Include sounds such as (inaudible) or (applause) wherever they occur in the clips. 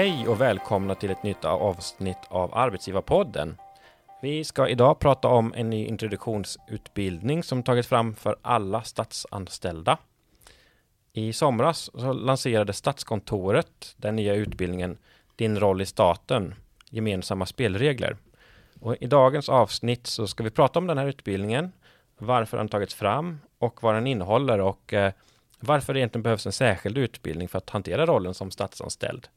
Hej och välkomna till ett nytt avsnitt av Arbetsgivarpodden. Vi ska idag prata om en ny introduktionsutbildning som tagits fram för alla statsanställda. I somras så lanserade Statskontoret den nya utbildningen Din roll i staten, gemensamma spelregler. Och I dagens avsnitt så ska vi prata om den här utbildningen, varför den tagits fram och vad den innehåller och eh, varför det egentligen behövs en särskild utbildning för att hantera rollen som statsanställd.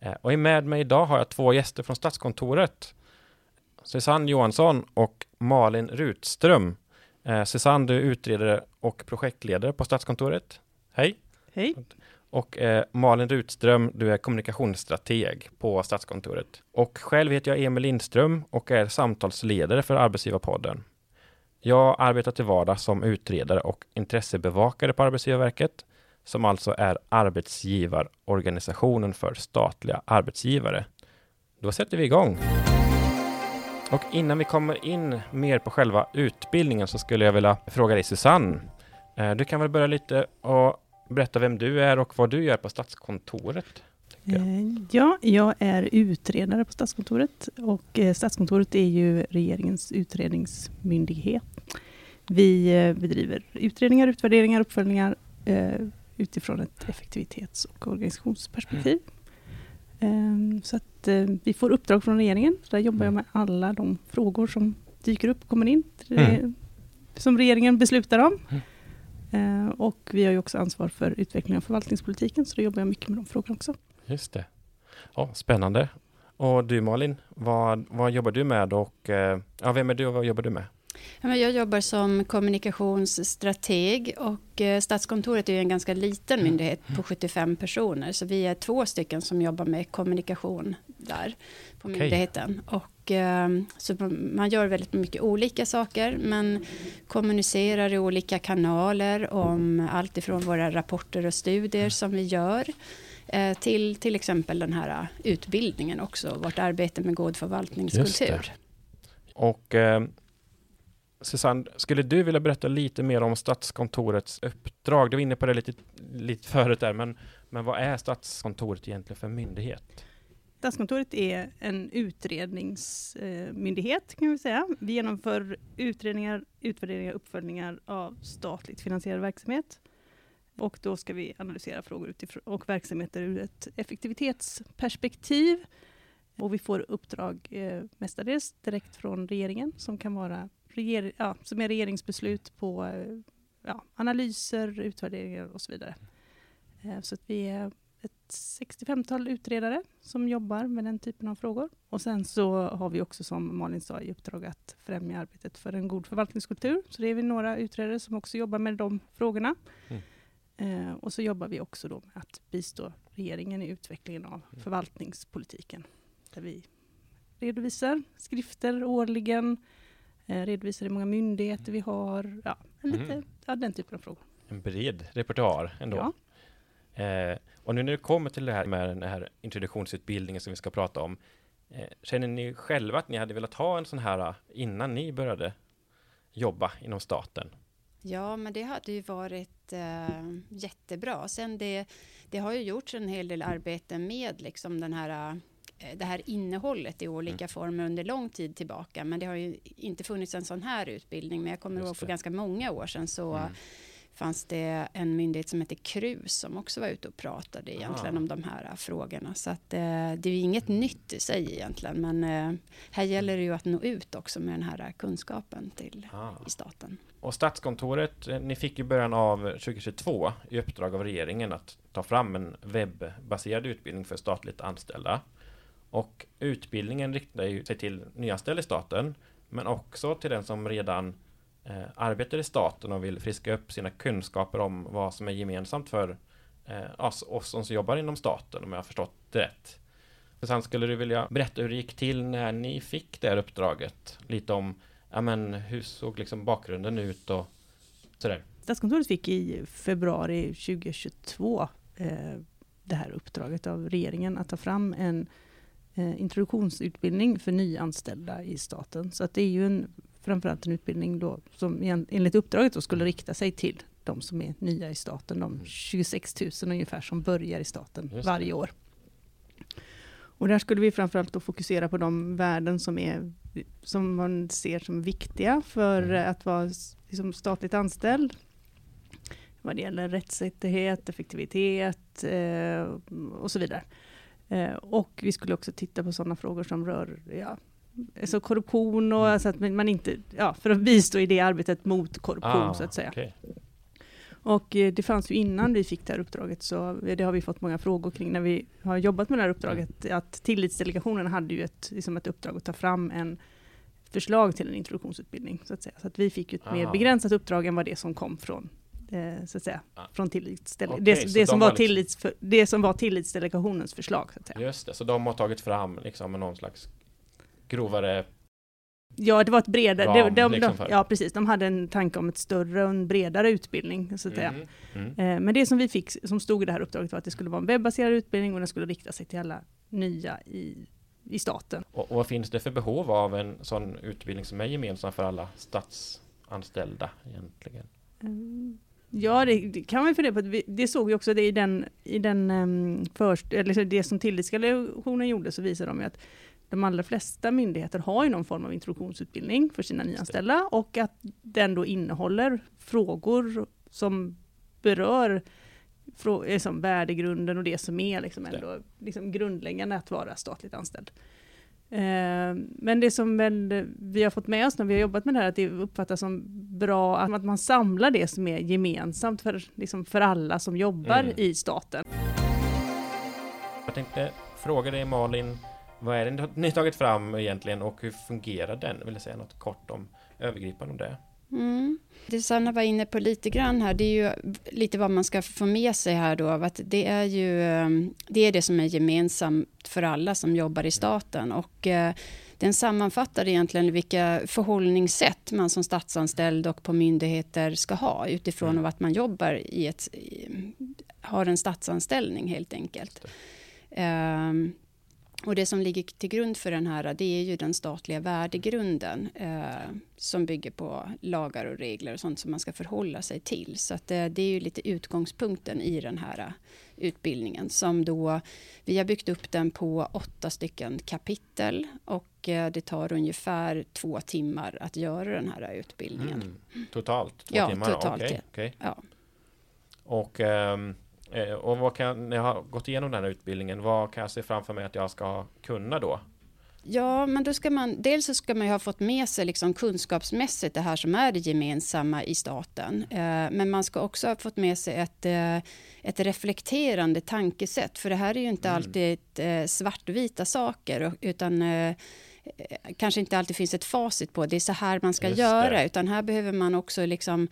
Eh, och med mig idag har jag två gäster från Statskontoret. Susanne Johansson och Malin Rutström. Eh, Susanne, du är utredare och projektledare på Statskontoret. Hej! Hej! Och eh, Malin Rutström, du är kommunikationsstrateg på Statskontoret. Och själv heter jag Emil Lindström och är samtalsledare för Arbetsgivarpodden. Jag arbetar till vardags som utredare och intressebevakare på Arbetsgivarverket, som alltså är arbetsgivarorganisationen för statliga arbetsgivare. Då sätter vi igång. Och innan vi kommer in mer på själva utbildningen så skulle jag vilja fråga dig Susanne. Eh, du kan väl börja lite och berätta vem du är och vad du gör på Statskontoret? Jag. Eh, ja, jag är utredare på Statskontoret och eh, Statskontoret är ju regeringens utredningsmyndighet. Vi bedriver utredningar, utvärderingar, uppföljningar utifrån ett effektivitets och organisationsperspektiv. Mm. Så att vi får uppdrag från regeringen. Där jobbar jag med alla de frågor som dyker upp och kommer in. Mm. Som regeringen beslutar om. Mm. Eh, och vi har ju också ansvar för utveckling av förvaltningspolitiken, så då jobbar jag mycket med de frågorna också. Just det. Ja, spännande. Och du Malin, vad, vad jobbar du med och eh, ja, vem är du och vad jobbar du med? Jag jobbar som kommunikationsstrateg och eh, Statskontoret är en ganska liten myndighet på 75 personer, så vi är två stycken som jobbar med kommunikation där på okay. myndigheten. Och, ehm, så man gör väldigt mycket olika saker, men kommunicerar i olika kanaler om allt ifrån våra rapporter och studier som vi gör eh, till till exempel den här utbildningen också, vårt arbete med god förvaltningskultur. Och eh, Susanne, skulle du vilja berätta lite mer om Statskontorets uppdrag? Du var inne på det lite, lite förut där, men, men vad är Statskontoret egentligen för myndighet? Statskontoret är en utredningsmyndighet kan vi säga. Vi genomför utredningar, utvärderingar, uppföljningar av statligt finansierad verksamhet. Och då ska vi analysera frågor utifrån, och verksamheter ur ett effektivitetsperspektiv. Och vi får uppdrag eh, mestadels direkt från regeringen som kan vara reger, ja, som är regeringsbeslut på eh, ja, analyser, utvärderingar och så vidare. Eh, så att vi är ett 65-tal utredare som jobbar med den typen av frågor. Och sen så har vi också, som Malin sa, i uppdrag att främja arbetet för en god förvaltningskultur. Så det är vi några utredare som också jobbar med de frågorna. Mm. Eh, och så jobbar vi också då med att bistå regeringen i utvecklingen av mm. förvaltningspolitiken. Där vi redovisar skrifter årligen, eh, redovisar hur många myndigheter vi har, ja, lite, mm. ja, den typen av frågor. En bred repertoar ändå. Ja. Eh, och nu när det kommer till det här med den här introduktionsutbildningen som vi ska prata om, eh, känner ni själva att ni hade velat ha en sån här eh, innan ni började jobba inom staten? Ja, men det hade ju varit eh, jättebra. Sen det, det har ju gjorts en hel del arbete med liksom den här eh, det här innehållet i olika mm. former under lång tid tillbaka. Men det har ju inte funnits en sån här utbildning. Men jag kommer ihåg för ganska många år sedan så mm fanns det en myndighet som heter KRUS som också var ute och pratade egentligen ah. om de här frågorna. Så att, eh, det är ju inget nytt i sig egentligen, men eh, här gäller det ju att nå ut också med den här kunskapen till ah. i staten. Och Statskontoret, eh, ni fick i början av 2022 i uppdrag av regeringen att ta fram en webbaserad utbildning för statligt anställda. Och utbildningen riktar sig till nyanställda i staten, men också till den som redan eh, arbetar i staten och vill friska upp sina kunskaper om vad som är gemensamt för eh, oss, oss som jobbar inom staten, om jag har förstått det rätt. Sen skulle du vilja berätta hur det gick till när ni fick det här uppdraget? Lite om, ja men hur såg liksom bakgrunden ut och sådär? Statskontoret fick i februari 2022 eh, det här uppdraget av regeringen att ta fram en eh, introduktionsutbildning för nyanställda i staten. Så att det är ju en framförallt en utbildning då, som enligt uppdraget då skulle rikta sig till de som är nya i staten, de 26 mm. 000 ungefär som börjar i staten varje år. Och där skulle vi framförallt då fokusera på de värden som, är, som man ser som viktiga för Mm. att vara liksom statligt anställd. Vad det gäller rättssäkerhet, effektivitet eh, och så vidare. Eh, och vi skulle också titta på sådana frågor som rör ja, alltså korruption och Mm. alltså att man inte, ja, för att bistå i det arbetet mot korruption Ah, så att säga. okej. Och eh, det fanns ju innan vi fick det här uppdraget, så det har vi fått många frågor kring när vi har jobbat med det här uppdraget, att tillitsdelegationen hade ju ett, liksom ett uppdrag att ta fram en förslag till en introduktionsutbildning, så att säga. Så att vi fick ett mer Ah. begränsat uppdrag än vad det som kom från, eh, så att säga, Ah. från tillitsdele- Okej, det, det, de som var liksom- tillits för, det som var tillitsdelegationens förslag, så att säga. Just det, så de har tagit fram liksom någon slags grovare Ja, det var ett bredare, Ram, de, de, liksom, ja precis, de hade en tanke om ett större och en bredare utbildning, så att säga. Mm, mm. Eh, Men det som vi fick, som stod i det här uppdraget var att det skulle vara en webbaserad utbildning och den skulle rikta sig till alla nya i, i staten. Och, och vad finns det för behov av en sån utbildning som är gemensam för alla statsanställda egentligen? Mm. Ja, det, det kan man fundera på. Vi- Det såg vi också det i den, i den um, först, eller det som tillitsdelegationen gjorde, så visade de ju att de allra flesta myndigheter har ju någon form av introduktionsutbildning för sina nyanställda och att den då innehåller frågor som berör frå- eh, som värdegrunden och det som är liksom ändå liksom grundläggande att vara statligt anställd. Eh, Men det som väl vi har fått med oss när vi har jobbat med det här, att det uppfattas som bra att att man samlar det som är gemensamt för, liksom för alla som jobbar Mm. i staten. Jag tänkte fråga dig Malin, vad är det ni har tagit fram egentligen och hur fungerar den? Vill du säga något kort om övergripande om det? Mm. Det Sanna var inne på lite grann här, det är ju lite vad man ska få med sig här då, att det är ju eh, det, är det som är gemensamt för alla som jobbar i staten och eh, den sammanfattar egentligen vilka förhållningssätt man som statsanställd och på myndigheter ska ha utifrån Mm. att man jobbar i ett, har en statsanställning helt enkelt. Ehm, och det som ligger till grund för den här, det är ju den statliga värdegrunden eh, som bygger på lagar och regler och sånt som man ska förhålla sig till. Så att, eh, det är ju lite utgångspunkten i den här eh, utbildningen som då, vi har byggt upp den på åtta stycken kapitel och eh, det tar ungefär två timmar att göra den här utbildningen. Mm. Totalt? Två Ja, timmar? totalt, ja. okej. Ja. Och, ehm, eh, och vad kan, när jag har gått igenom den här utbildningen, vad kan jag se framför mig att jag ska kunna då? Ja, men då ska man, dels så ska man ju ha fått med sig liksom kunskapsmässigt det här som är det gemensamma i staten. Eh, men man ska också ha fått med sig ett, eh, ett reflekterande tankesätt. För det här är ju inte Mm. alltid eh, svartvita saker, utan kanske inte alltid finns ett facit på det är så här man ska Just göra, det. utan här behöver man också liksom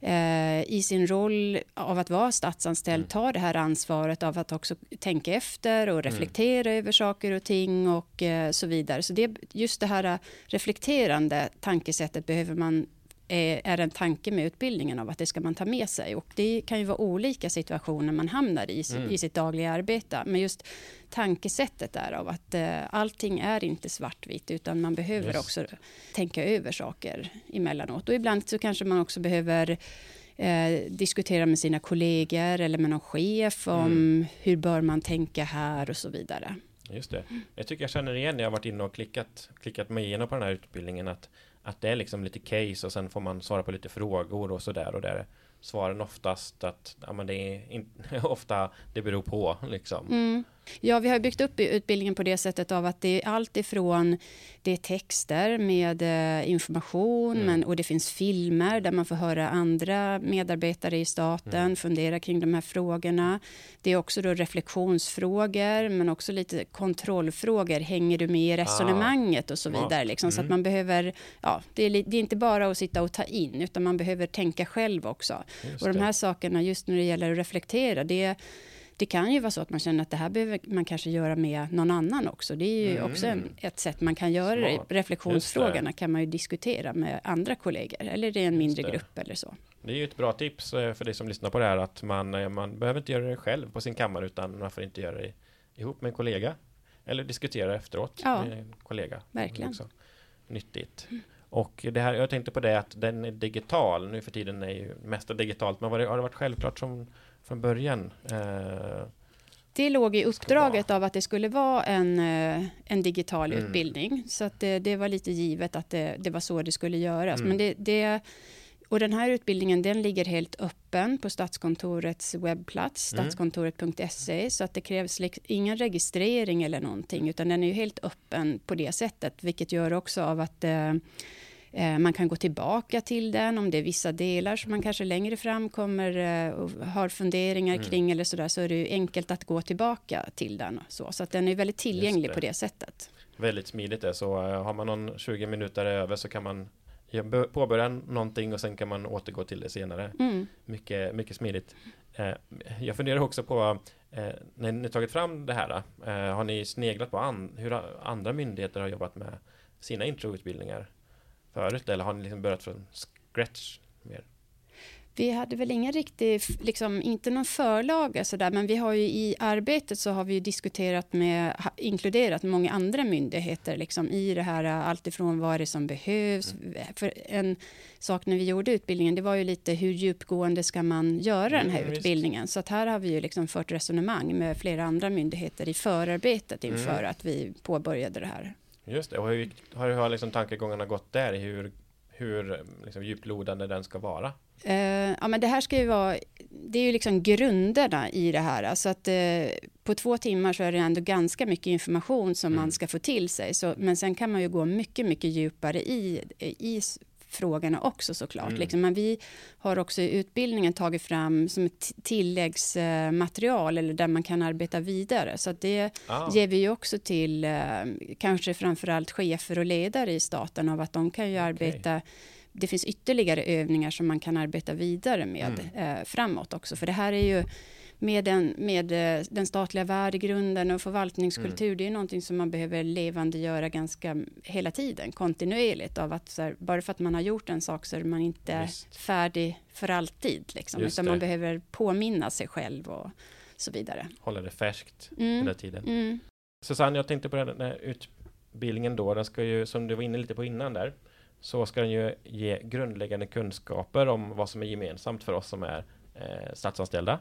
eh, i sin roll av att vara statsanställd Mm. ta det här ansvaret av att också tänka efter och reflektera över saker och ting och eh, så vidare. Så det, just det här eh, reflekterande tankesättet behöver man eh, är en tanke med utbildningen av att det ska man ta med sig. Och det kan ju vara olika situationer man hamnar i, Mm. i sitt dagliga arbete. Men just tankesättet är av att eh, allting är inte svartvitt utan man behöver Just. också tänka över saker emellanåt. Och ibland så kanske man också behöver eh, diskutera med sina kollegor eller med någon chef om Mm. hur bör man tänka här och så vidare. Just det. Jag tycker jag känner igen när jag varit inne och klickat, klickat mig igenom på den här utbildningen att, att det är liksom lite case och sen får man svara på lite frågor och sådär och där är svaren oftast att ja, men det är in, (laughs) ofta det beror på liksom. Mm. Ja, vi har byggt upp utbildningen på det sättet av att det är allt ifrån det är texter med eh, information Mm. men, och det finns filmer där man får höra andra medarbetare i staten Mm. fundera kring de här frågorna. Det är också då reflektionsfrågor men också lite kontrollfrågor. Hänger du med i resonemanget och så vidare. Liksom, Så att Mm. man behöver, ja, det är, det är inte bara att sitta och ta in utan man behöver tänka själv också. Just Och de det. här sakerna, just när det gäller att reflektera, det, det kan ju vara så att man känner att det här behöver man kanske göra med någon annan också. Det är ju Mm. också en, ett sätt man kan göra det. Reflektionsfrågorna kan man ju diskutera med andra kollegor eller i en mindre grupp eller så. Det är ju ett bra tips eh, för dig som lyssnar på det här att man, eh, man behöver inte göra det själv på sin kammare utan man får inte göra det ihop med en kollega eller diskutera efteråt Ja, med en kollega. verkligen. Också nyttigt. Och det här, jag tänkte på det att den är digital. Nu för tiden är ju mesta digitalt. Men var det, har det varit självklart som från början? Eh, Det låg i uppdraget av att det skulle vara en, eh, en digital Mm. utbildning. Så att det, det var lite givet att det, det var så det skulle göras. Mm. Men det, det, och den här utbildningen den ligger helt öppen på Statskontorets webbplats, Mm. statskontoret.se. Så att det krävs lik- ingen registrering eller någonting, utan den är ju helt öppen på det sättet. Vilket gör också av att eh, Eh, Man kan gå tillbaka till den om det är vissa delar som man kanske längre fram kommer eh, och har funderingar Mm. kring eller sådär så är det ju enkelt att gå tillbaka till den. Så, så att den är väldigt tillgänglig det. på det sättet. Väldigt smidigt det, så eh, har man någon 20 minuter över så kan man ja, bö- påbörja någonting och sen kan man återgå till det senare. Mm. Mycket, mycket smidigt. Eh, jag funderar också på, eh, när ni tagit fram det här, eh, har ni sneglat på an, hur andra myndigheter har jobbat med sina introutbildningar förut? Eller har ni liksom börjat från scratch mer? Vi hade väl ingen riktig, liksom, inte någon förlaga sådär, men vi har ju i arbetet så har vi ju diskuterat med, inkluderat många andra myndigheter liksom, i det här, alltifrån vad är det som behövs. För en sak när vi gjorde utbildningen, det var ju lite hur djupgående ska man göra den här Mm, visst. utbildningen? Så att här har vi ju liksom fört resonemang med flera andra myndigheter i förarbetet inför Mm. att vi påbörjade det här. Just det, och hur, har, hur har liksom tankegångarna gått där? i Hur, hur liksom, djuplodande den ska vara? Eh, ja, men det här ska ju vara, det är ju liksom grunderna i det här. Alltså att eh, på två timmar så är det ändå ganska mycket information som Mm. man ska få till sig. Så, men sen kan man ju gå mycket, mycket djupare i, i frågorna också såklart. Mm. Liksom. Men vi har också i utbildningen tagit fram som ett tilläggsmaterial eller där man kan arbeta vidare. Så att det Ah, ger vi också till eh, kanske framförallt chefer och ledare i staten av att de kan ju arbeta det finns ytterligare övningar som man kan arbeta vidare med Mm. eh, framåt också. För det här är ju med den, med eh, den statliga värdegrunden och förvaltningskultur, Mm. det är någonting som man behöver levandegöra ganska hela tiden, kontinuerligt. Av att, här, bara för att man har gjort en sak så är man inte Visst. färdig för alltid. Liksom, Just utan det. man behöver påminna sig själv och så vidare. hålla det färskt Mm. hela tiden. Mm. Susanne, jag tänkte på den här utbildningen då, den ska ju, som du var inne lite på innan där, så ska den ju ge grundläggande kunskaper om vad som är gemensamt för oss som är eh, statsanställda.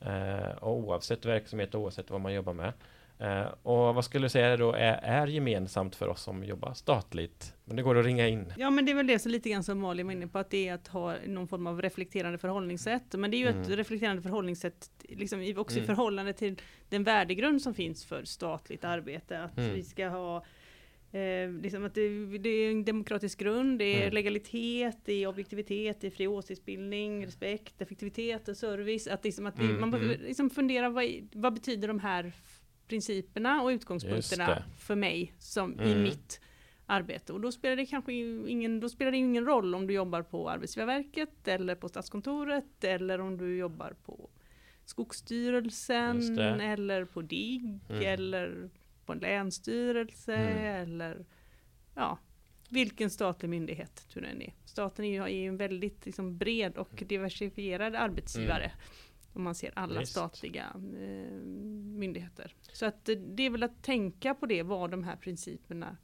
Eh, och oavsett verksamhet och oavsett vad man jobbar med. Eh, och vad skulle du säga då är, är gemensamt för oss som jobbar statligt? Men det går att ringa in. Ja men det är väl det så lite grann som Malin var inne på, att det är att ha någon form av reflekterande förhållningssätt. Men det är ju ett Mm. reflekterande förhållningssätt liksom också Mm. i förhållande till den värdegrund som finns för statligt arbete. Att Mm. vi ska ha eh, liksom att det, det är en demokratisk grund, det är Mm. legalitet, det är objektivitet, det är fri åsiktsbildning, respekt, effektivitet och service. Att, liksom att vi, Mm, man mm. liksom fundera vad, vad betyder de här principerna och utgångspunkterna för mig som i Mm. mitt arbete. Och då spelar det kanske ingen, då spelar det ingen roll om du jobbar på Arbetsgivarverket eller på Statskontoret eller om du jobbar på Skogsstyrelsen eller på DIGG Mm. eller på en länsstyrelse Mm. eller ja, vilken statlig myndighet du än är. Staten är ju, är ju en väldigt liksom, bred och diversifierad arbetsgivare. Om man ser alla Mm. Visst. statliga eh, myndigheter. Så att eh, det är väl att tänka på det, vad de här principerna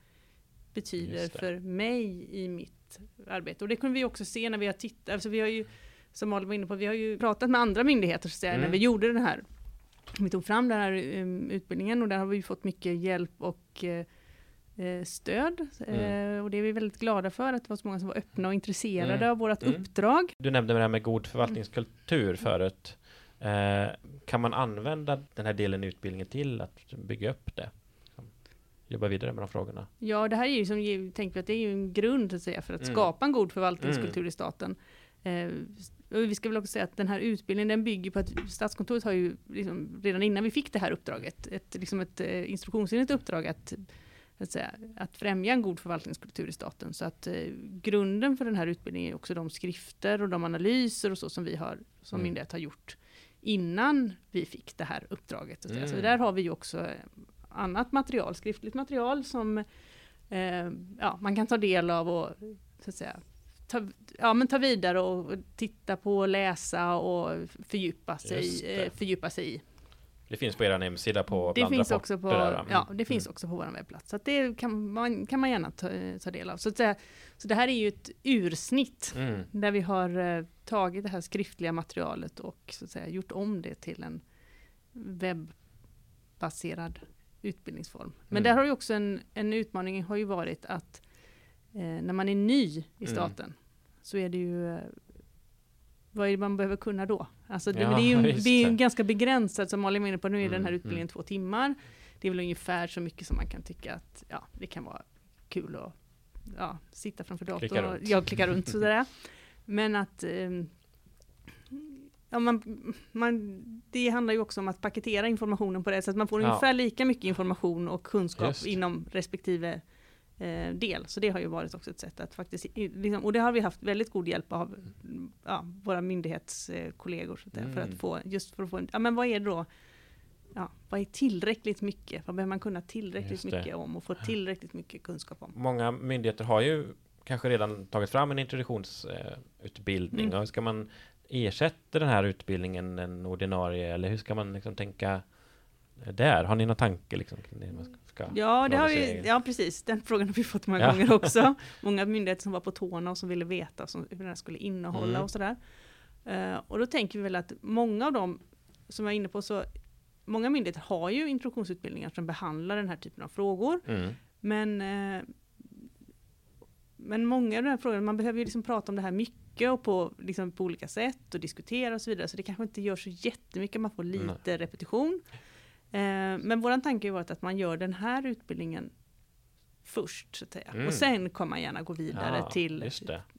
betyder Just för mig i mitt arbete. Och det kunde vi också se när vi har tittat, alltså vi har ju, som Malin var inne på, vi har ju pratat med andra myndigheter så att säga, Mm. när vi gjorde den här, vi tog fram den här um, utbildningen och där har vi fått mycket hjälp och eh, eh, stöd. Mm. Eh, och det är vi väldigt glada för, att det var så många som var öppna och intresserade Mm. av vårt Mm. uppdrag. Du nämnde det här med god förvaltningskultur förut. Eh, kan man använda den här delen i utbildningen till att bygga upp det? Jobba vidare med de frågorna? Ja, det här är ju som tänker vi att det är ju en grund att säga, för att Mm. skapa en god förvaltningskultur i staten. Eh, och vi ska väl också säga att den här utbildningen den bygger på att Statskontoret har ju liksom, redan innan vi fick det här uppdraget, ett, liksom ett eh, instruktionsenligt uppdrag att, att, säga, att främja en god förvaltningskultur i staten. Så att eh, grunden för den här utbildningen är också de skrifter och de analyser och så som vi har som Mm. myndighet har gjort innan vi fick det här uppdraget. Så, säga. så Mm. där har vi ju också eh, annat material, skriftligt material som eh, ja, man kan ta del av och så att säga, ta, ja, men ta vidare och titta på, läsa och fördjupa sig, eh, fördjupa sig i. Det finns på er hemsida på Det finns också på, där, ja, det finns Mm. också på vår webbplats. Så det kan man, kan man gärna ta, ta del av. Så, att säga, så det här är ju ett ursnitt Mm. där vi har eh, tagit det här skriftliga materialet och så att säga, gjort om det till en arbetsplatsbaserad utbildningsform. Men Mm. där har ju också en, en utmaning har ju varit att eh, när man är ny i Mm. staten så är det ju eh, vad är det man behöver kunna då? Alltså det, Ja, det är ju (laughs) det är ju ganska begränsat som Malin var inne på, nu är den här Mm, utbildningen två timmar. Det är väl ungefär så mycket som man kan tycka att ja, det kan vara kul att ja, sitta framför datorn och runt. ja, klicka runt sådär. (laughs) Men att ehm, ja, man, man, det handlar ju också om att paketera informationen på det sättet. Man får Ja. ungefär lika mycket information och kunskap Just. inom respektive eh, del. Så det har ju varit också ett sätt att faktiskt, liksom, och det har vi haft väldigt god hjälp av mm, ja, våra myndighetskollegor. Så att säga, För Mm. att få, just för att få, en- ja men vad är då? Ja, vad är tillräckligt mycket? Vad behöver man kunna tillräckligt mycket om och få tillräckligt mycket kunskap om? Många myndigheter har ju kanske redan tagit fram en introduktionsutbildning. Mm. Och ska man ersätta den här utbildningen en ordinarie eller hur ska man liksom tänka där? Har ni någon tanke liksom kring det man ska- Ja, det har vi, ja precis, den frågan har vi fått många Ja. gånger också. (laughs) Många myndigheter som var på tårna och som ville veta som, hur den här skulle innehålla Mm. och sådär. Eh, och då tänker vi väl att många av dem som jag är inne på så Många myndigheter har ju introduktionsutbildningar som behandlar den här typen av frågor. Mm. Men, eh, men många av de här frågorna, man behöver ju liksom prata om det här mycket och på, liksom på olika sätt och diskutera och så vidare. Så det kanske inte gör så jättemycket, man får lite repetition. Eh, men våran tanke har varit att man gör den här utbildningen först, så att säga. Mm. Och sen kommer man gärna gå vidare Ja, till,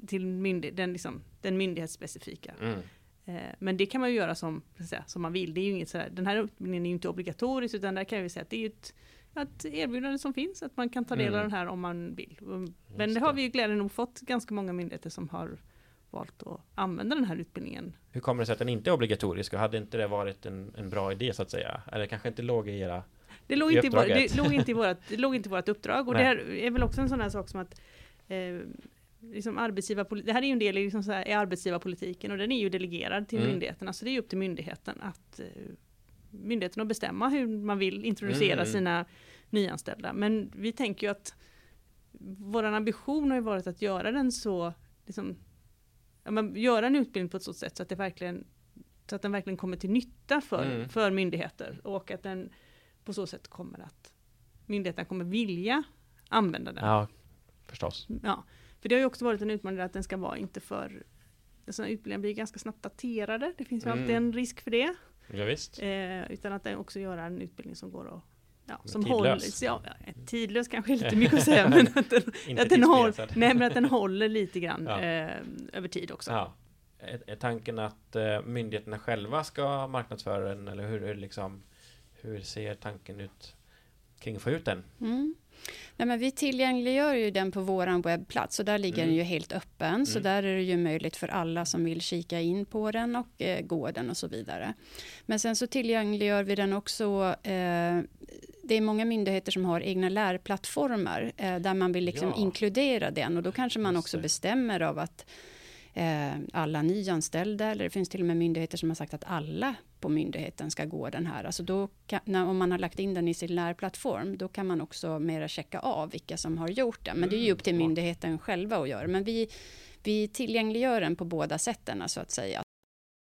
till myndig, den, liksom, den myndighetsspecifika. Mm. Eh, Men det kan man ju göra som, säga, som man vill. Det är ju inget sådär, den här utbildningen är ju inte obligatorisk utan där kan vi säga att det är ett, ett erbjudande som finns, att man kan ta del av Mm. den här om man vill. Men Just det har vi ju glädjande nog fått ganska många myndigheter som har valt att använda den här utbildningen. Hur kommer det sig att den inte är obligatorisk och hade inte det varit en, en bra idé så att säga? Eller kanske inte låg i era... Det låg I inte i, vår, det låg inte i vårat, det låg inte i vårt uppdrag och Nej. det här är väl också en sån här sak som att eh, liksom det här är ju en del i, liksom så här, i arbetsgivarpolitiken och den är ju delegerad till Mm. myndigheterna så det är ju upp till myndigheten att eh, myndigheten att bestämma hur man vill introducera Mm. sina nyanställda. Men vi tänker ju att vår ambition har ju varit att göra den så, liksom, ja, men göra en utbildning på ett sådant sätt så att det verkligen så att den verkligen kommer till nytta för, Mm. för myndigheter och att den på så sätt kommer att myndigheterna kommer vilja använda den. Ja, förstås. Ja, för det har ju också varit en utmaning att den ska vara inte för Sådana utbildningar blir ganska snabbt daterade. Det finns ju Mm. alltid en risk för det. Ja, visst. Eh, utan att den också göra en utbildning som går att ja, som tidlös. håller, ja, ja, tidlös kanske är lite (laughs) mycket att säga, men att den, att den, håller, tidsbegränsad. nej, men att den (laughs) håller lite grann Ja. eh, över tid också. Ja. Är, är tanken att eh, myndigheterna själva ska marknadsföra den eller hur, liksom, hur ser tanken ut kring att få ut den? Mm. Nej, men vi tillgängliggör ju den på vår webbplats och där ligger Mm. den ju helt öppen. Så Mm. där är det ju möjligt för alla som vill kika in på den och eh, gå den och så vidare. Men sen så tillgängliggör vi den också. Eh, det är många myndigheter som har egna lärplattformar eh, där man vill liksom Ja. inkludera den och då kanske man också bestämmer av att eh, alla nyanställda eller det finns till och med myndigheter som har sagt att alla på myndigheten ska gå den här. Alltså då kan, när, om man har lagt in den i sin lärplattform då kan man också mera checka av vilka som har gjort det. Men det är ju upp till Mm, myndigheten själva att göra. Men vi, vi tillgängliggör den på båda sätten så att säga.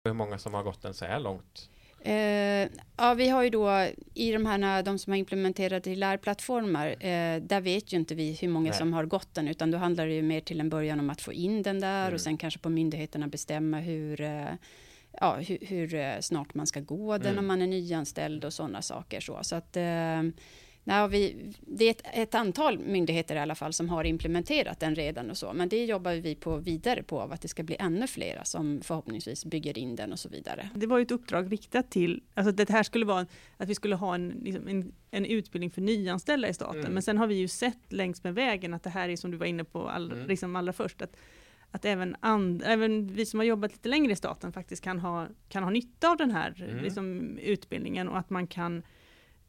Hur många som har gått den så här långt? Eh, ja, vi har ju då i de här, de som har implementerat i lärplattformar, eh, där vet ju inte vi hur många Nej. som har gått den, utan då handlar det ju mer till en början om att få in den där Mm. och sen kanske på myndigheterna bestämma hur, eh, ja, hur, hur eh, snart man ska gå den Mm. om man är nyanställd och sådana saker. Så, så att, eh, nej, vi, det är ett, ett antal myndigheter i alla fall som har implementerat den redan och så, men det jobbar vi på vidare på av att det ska bli ännu flera som förhoppningsvis bygger in den och så vidare. Det var ju ett uppdrag riktat till, alltså det här skulle vara att vi skulle ha en, liksom en, en utbildning för nyanställda i staten. Mm. Men sen har vi ju sett längs med vägen att det här är som du var inne på all, Mm. liksom allra först, att, att även, and, även vi som har jobbat lite längre i staten faktiskt kan ha, kan ha nytta av den här Mm. liksom, utbildningen och att man kan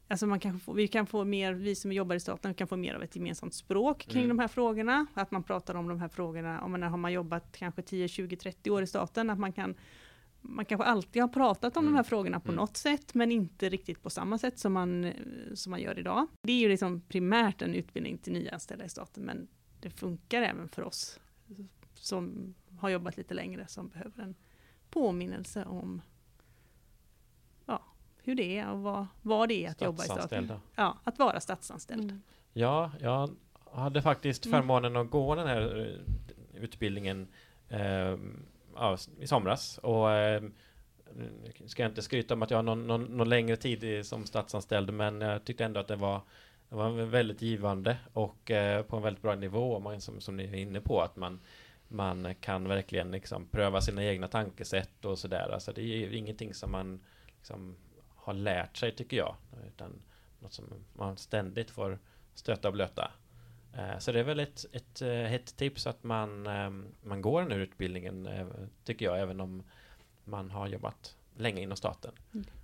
Alltså man kan få, vi kan få mer, vi som jobbar i staten kan få mer av ett gemensamt språk kring Mm. de här frågorna. Att man pratar om de här frågorna, om man har man jobbat kanske 10, 20, 30 år i staten, att man kan man kanske alltid har pratat om Mm. de här frågorna på Mm. något sätt, men inte riktigt på samma sätt som man, som man gör idag. Det är ju liksom primärt en utbildning till nyanställda i staten, men det funkar även för oss som har jobbat lite längre, som behöver en påminnelse om hur det är och vad, vad det är att jobba i staten. Ja, att vara statsanställd. Mm. Ja, jag hade faktiskt Mm. förmånen att gå den här eh, utbildningen eh, ja, i somras. Och eh, nu ska jag inte skryta om att jag har någon, någon, någon längre tid som statsanställd, men jag tyckte ändå att det var, det var väldigt givande och eh, på en väldigt bra nivå, man, som, som ni är inne på, att man man kan verkligen liksom pröva sina egna tankesätt och sådär. Alltså det är ju ingenting som man liksom har lärt sig tycker jag. Utan något som man ständigt får stöta och blöta. Eh, Så det är väl ett, ett eh, hett tips att man, eh, man går den här utbildningen, tycker jag, även om man har jobbat länge inom staten.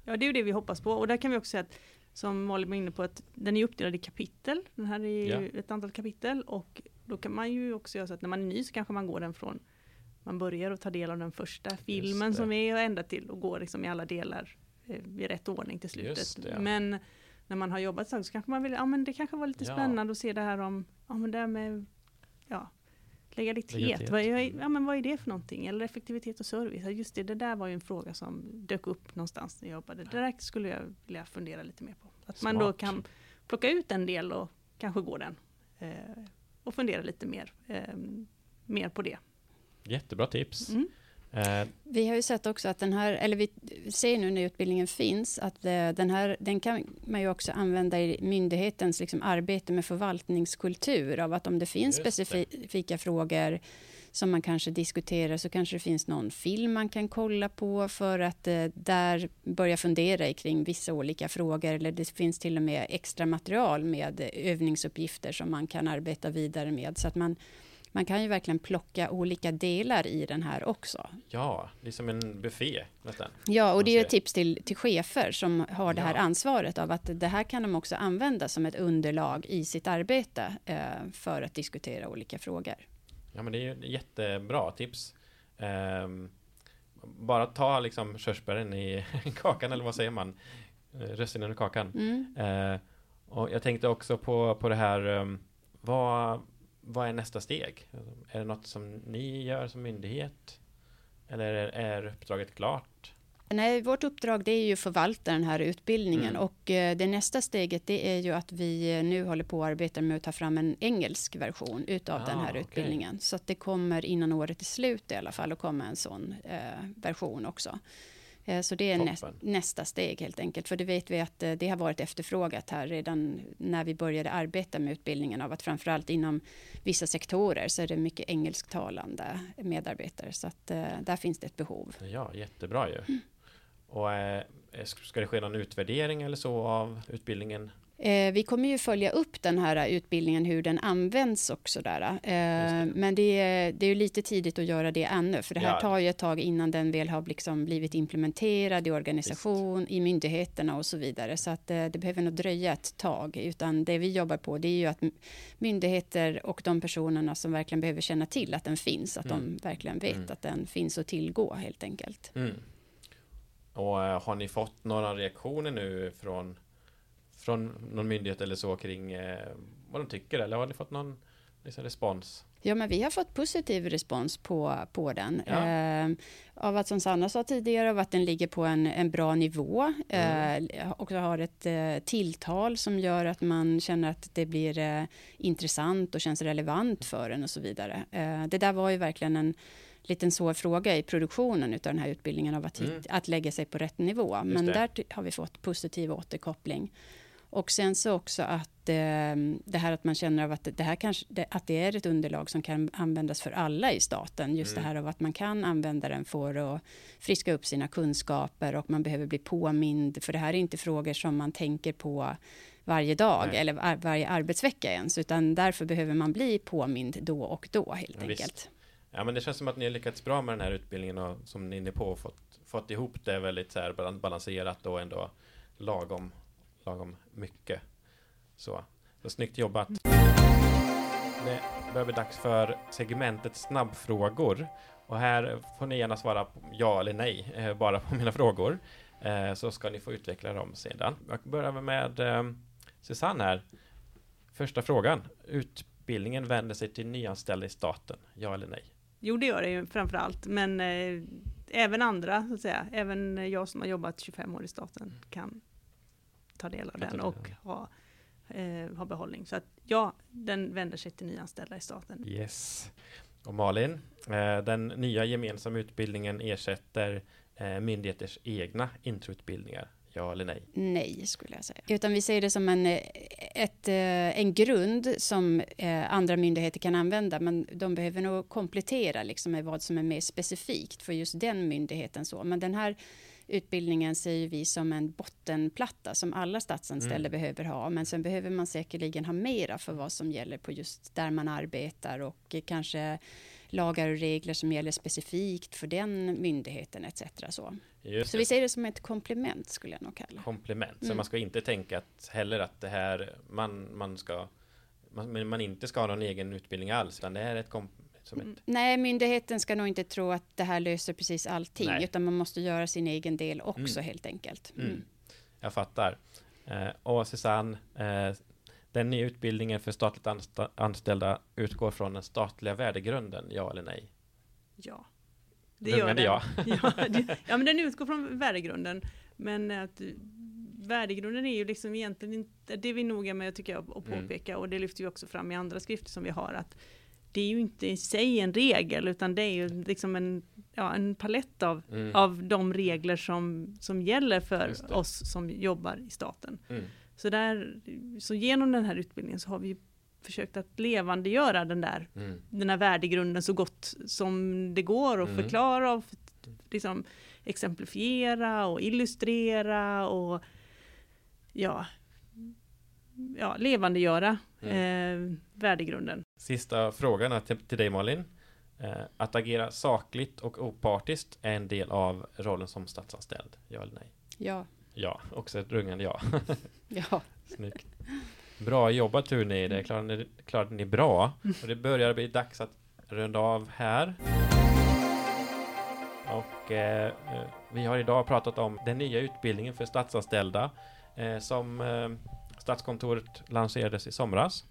Ja, det är ju det vi hoppas på. Och där kan vi också säga att, som Malin var inne på, att den är uppdelad i kapitel. Den här är ju ett antal kapitel och då kan man ju också göra så att när man är ny så kanske man går den från man börjar och ta del av den första filmen som är och ända till och går liksom i alla delar i rätt ordning till slutet. Men när man har jobbat ett tag så kanske man vill, ja men det kanske var lite Ja. spännande att se det här om, ja men det här med, ja, legalitet. Legalitet. Vad, är, ja, men vad är det för någonting? Eller effektivitet och service. Ja, Just det, det där var ju en fråga som dök upp någonstans när jag jobbade. Det där skulle jag vilja fundera lite mer på. Att man då Smart. kan plocka ut en del och kanske gå den. Eh, och fundera lite mer, eh, mer på det. Jättebra tips. Mm. Eh, Vi har ju sett också att den här, eller vi ser nu när utbildningen finns, att eh, den här, den kan man ju också använda i myndighetens liksom arbete med förvaltningskultur, av att om det finns det. specifika frågor som man kanske diskuterar så kanske det finns någon film man kan kolla på för att eh, där börja fundera kring vissa olika frågor eller det finns till och med extra material med övningsuppgifter som man kan arbeta vidare med så att man man kan ju verkligen plocka olika delar i den här också. ja, det är som en buffé nästan. Ja, och det är ett tips till, till chefer som har det här Ja. ansvaret av att det här kan de också använda som ett underlag i sitt arbete eh, för att diskutera olika frågor. Ja men det är ju jättebra tips. Ehm, bara ta liksom körsbären i (laughs) kakan eller vad säger man? Eh, Russinen i kakan. Mm. Eh, och jag tänkte också på, på det här um, vad, vad är nästa steg? Är det något som ni gör som myndighet? Eller är, är uppdraget klart? Nej, vårt uppdrag det är ju att förvalta den här utbildningen Mm. och eh, det nästa steget det är ju att vi eh, nu håller på att arbeta med att ta fram en engelsk version utav Ah, den här okej. utbildningen. Så att det kommer innan året är slut i alla fall att komma en sån eh, version också. Eh, Så det är näst, nästa steg helt enkelt. För det vet vi att eh, det har varit efterfrågat här redan när vi började arbeta med utbildningen av att framförallt inom vissa sektorer så är det mycket engelsktalande medarbetare. Så att eh, där finns det ett behov. Ja, jättebra ju. Och eh, ska det ske någon utvärdering eller så av utbildningen? Eh, vi kommer ju följa upp den här utbildningen, hur den används också där. Eh, det. men det är, det är ju lite tidigt att göra det ännu, för det här Ja. tar ju ett tag innan den väl har liksom blivit implementerad i organisation, i myndigheterna och så vidare. Så att eh, det behöver nog dröja ett tag, utan det vi jobbar på det är ju att myndigheter och de personerna som verkligen behöver känna till att den finns, att Mm. de verkligen vet Mm. att den finns att tillgå helt enkelt. Mm. Och eh, har ni fått några reaktioner nu från, från någon myndighet eller så kring eh, vad de tycker? Eller har ni fått någon liksom, respons? Ja, men vi har fått positiv respons på, på den. Ja. Eh, av att som Sanna sa tidigare, av att den ligger på en, en bra nivå. Mm. Eh, också har ett eh, tilltal som gör att man känner att det blir eh, intressant och känns relevant för en och så vidare. Eh, det där var ju verkligen en liten svår fråga i produktionen av den här utbildningen av att, Mm. att lägga sig på rätt nivå. Men det. där har vi fått positiv återkoppling. Och sen så också att eh, det här att man känner av att det här kanske, det, att det är ett underlag som kan användas för alla i staten. Just Mm. det här av att man kan använda den för att friska upp sina kunskaper och man behöver bli påmind. För det här är inte frågor som man tänker på varje dag Nej. eller var, varje arbetsvecka ens, utan därför behöver man bli påmind då och då helt Ja, visst. enkelt. Ja men det känns som att ni har lyckats bra med den här utbildningen och som ni är inne på fått, fått ihop det väldigt så här balan- balanserat och ändå lagom, lagom mycket. Så, så snyggt jobbat. Det börjar bli dags för segmentet snabbfrågor. Och här får ni gärna svara på ja eller nej, eh, bara på mina frågor. Eh, så ska ni få utveckla dem sedan. Jag börjar med eh, Susanne här. Första frågan. Utbildningen vänder sig till nyanställda i staten, ja eller nej? Jo, det gör det ju framför allt, men eh, även andra, så att säga. Även jag som har jobbat 25 år i staten kan ta del av den och ha, eh, ha behållning. Så att ja, den vänder sig till nyanställda i staten. Yes. Och Malin, eh, den nya gemensamma utbildningen ersätter eh, myndigheters egna introutbildningar. Ja eller nej? Nej, skulle jag säga. Utan vi ser det som en, eh, ett, eh, en grund som eh, andra myndigheter kan använda, men de behöver nog komplettera liksom med vad som är mer specifikt för just den myndigheten. Så. Men den här utbildningen ser vi som en bottenplatta som alla statsanställda Mm. behöver ha. Men sen behöver man säkerligen ha mera för vad som gäller på just där man arbetar och kanske lagar och regler som gäller specifikt för den myndigheten etc. Så, så vi ser det som ett komplement skulle jag nog kalla. komplement. Så Mm. man ska inte tänka att heller att det här man, man ska man, man inte ska ha någon egen utbildning alls utan det här är ett kom, som ett Nej, myndigheten ska nog inte tro att det här löser precis allting, Nej. utan man måste göra sin egen del också Mm. helt enkelt. Mm. Mm. Jag fattar. Eh, och Susanne, eh, den nya utbildningen för statligt ansta- anställda utgår från den statliga värdegrunden, ja eller nej? Ja. Det gör den. ja. (laughs) ja, det, ja, men den utgår från värdegrunden. Men att värdegrunden är ju liksom egentligen inte, det är vi noga med tycker jag att Mm. påpeka och det lyfter vi också fram i andra skrifter som vi har att det är ju inte i sig en regel utan det är ju liksom en, ja, en palett av, Mm. av de regler som, som gäller för oss som jobbar i staten. Mm. Så, där, så genom den här utbildningen så har vi försökt att levandegöra den där Mm. den här värdegrunden så gott som det går och Mm. förklara och liksom exemplifiera och illustrera och ja, ja levandegöra Mm. eh, värdegrunden. Sista frågan till, till dig Malin. Eh, att agera sakligt och opartiskt är en del av rollen som statsanställd, ja eller nej? Ja, Ja, också ett rungande ja. (laughs) ja. Snyggt. Bra jobbat tur ni, det klarade ni, klarade ni bra. Och det börjar bli dags att runda av här. Och eh, eh, vi har idag pratat om den nya utbildningen för statsanställda eh, som eh, Statskontoret lanserades i somras.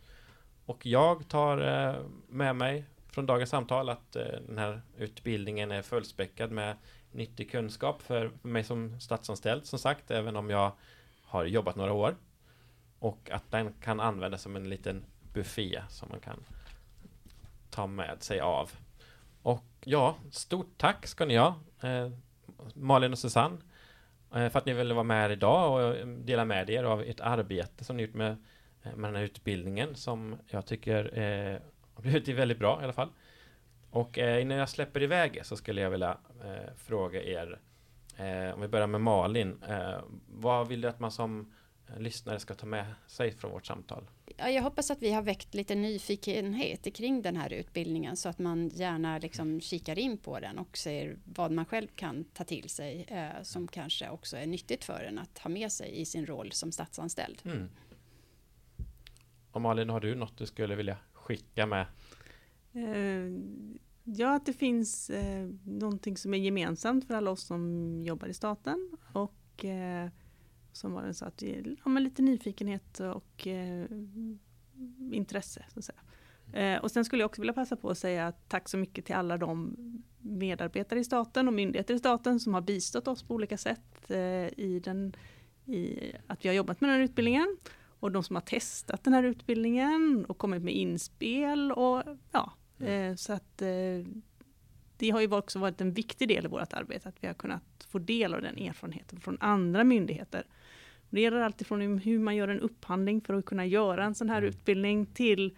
Och jag tar eh, med mig från dagens samtal att eh, den här utbildningen är fullspäckad med nyttig kunskap för mig som statsanställd som sagt, även om jag har jobbat några år. Och att den kan användas som en liten buffé som man kan ta med sig av. Och ja, stort tack ska ni ha, eh, Malin och Susanne, eh, för att ni ville vara med här idag och eh, dela med er av ert arbete som ni gjort med, med den här utbildningen som jag tycker eh, har blivit väldigt bra i alla fall. Och eh, innan jag släpper iväg så skulle jag vilja eh, fråga er, eh, om vi börjar med Malin, eh, vad vill du att man som eh, lyssnare ska ta med sig från vårt samtal? Ja, Jag hoppas att vi har väckt lite nyfikenhet kring den här utbildningen så att man gärna liksom kikar in på den och ser vad man själv kan ta till sig eh, som kanske också är nyttigt för en att ha med sig i sin roll som statsanställd. Mm. Och Malin, har du något du skulle vilja skicka med? Eh, ja, att det finns eh, någonting som är gemensamt för alla oss som jobbar i staten och eh, som var den sa att vi ja, med lite nyfikenhet och eh, intresse. Så att säga. Eh, och sen skulle jag också vilja passa på att säga tack så mycket till alla de medarbetare i staten och myndigheter i staten som har bistått oss på olika sätt eh, i, den, i att vi har jobbat med den här utbildningen. Och de som har testat den här utbildningen och kommit med inspel och ja, eh, så att eh, det har ju också varit en viktig del i vårt arbete att vi har kunnat få del av den erfarenheten från andra myndigheter. Det gäller alltifrån hur man gör en upphandling för att kunna göra en sån här Mm. utbildning till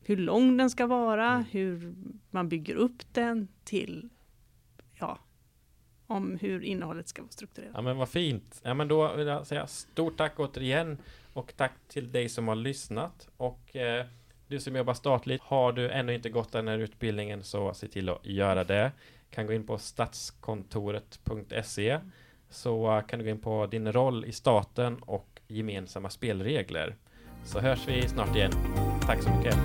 hur lång den ska vara, Mm. hur man bygger upp den till ja, om hur innehållet ska vara strukturerat. Ja men vad fint! Ja men då vill jag säga stort tack återigen och tack till dig som har lyssnat och eh, du som jobbar statligt, har du ännu inte gått den här utbildningen så se till att göra det. Kan gå in på statskontoret.se så kan du gå in på din roll i staten och gemensamma spelregler. Så hörs vi snart igen. Tack så mycket!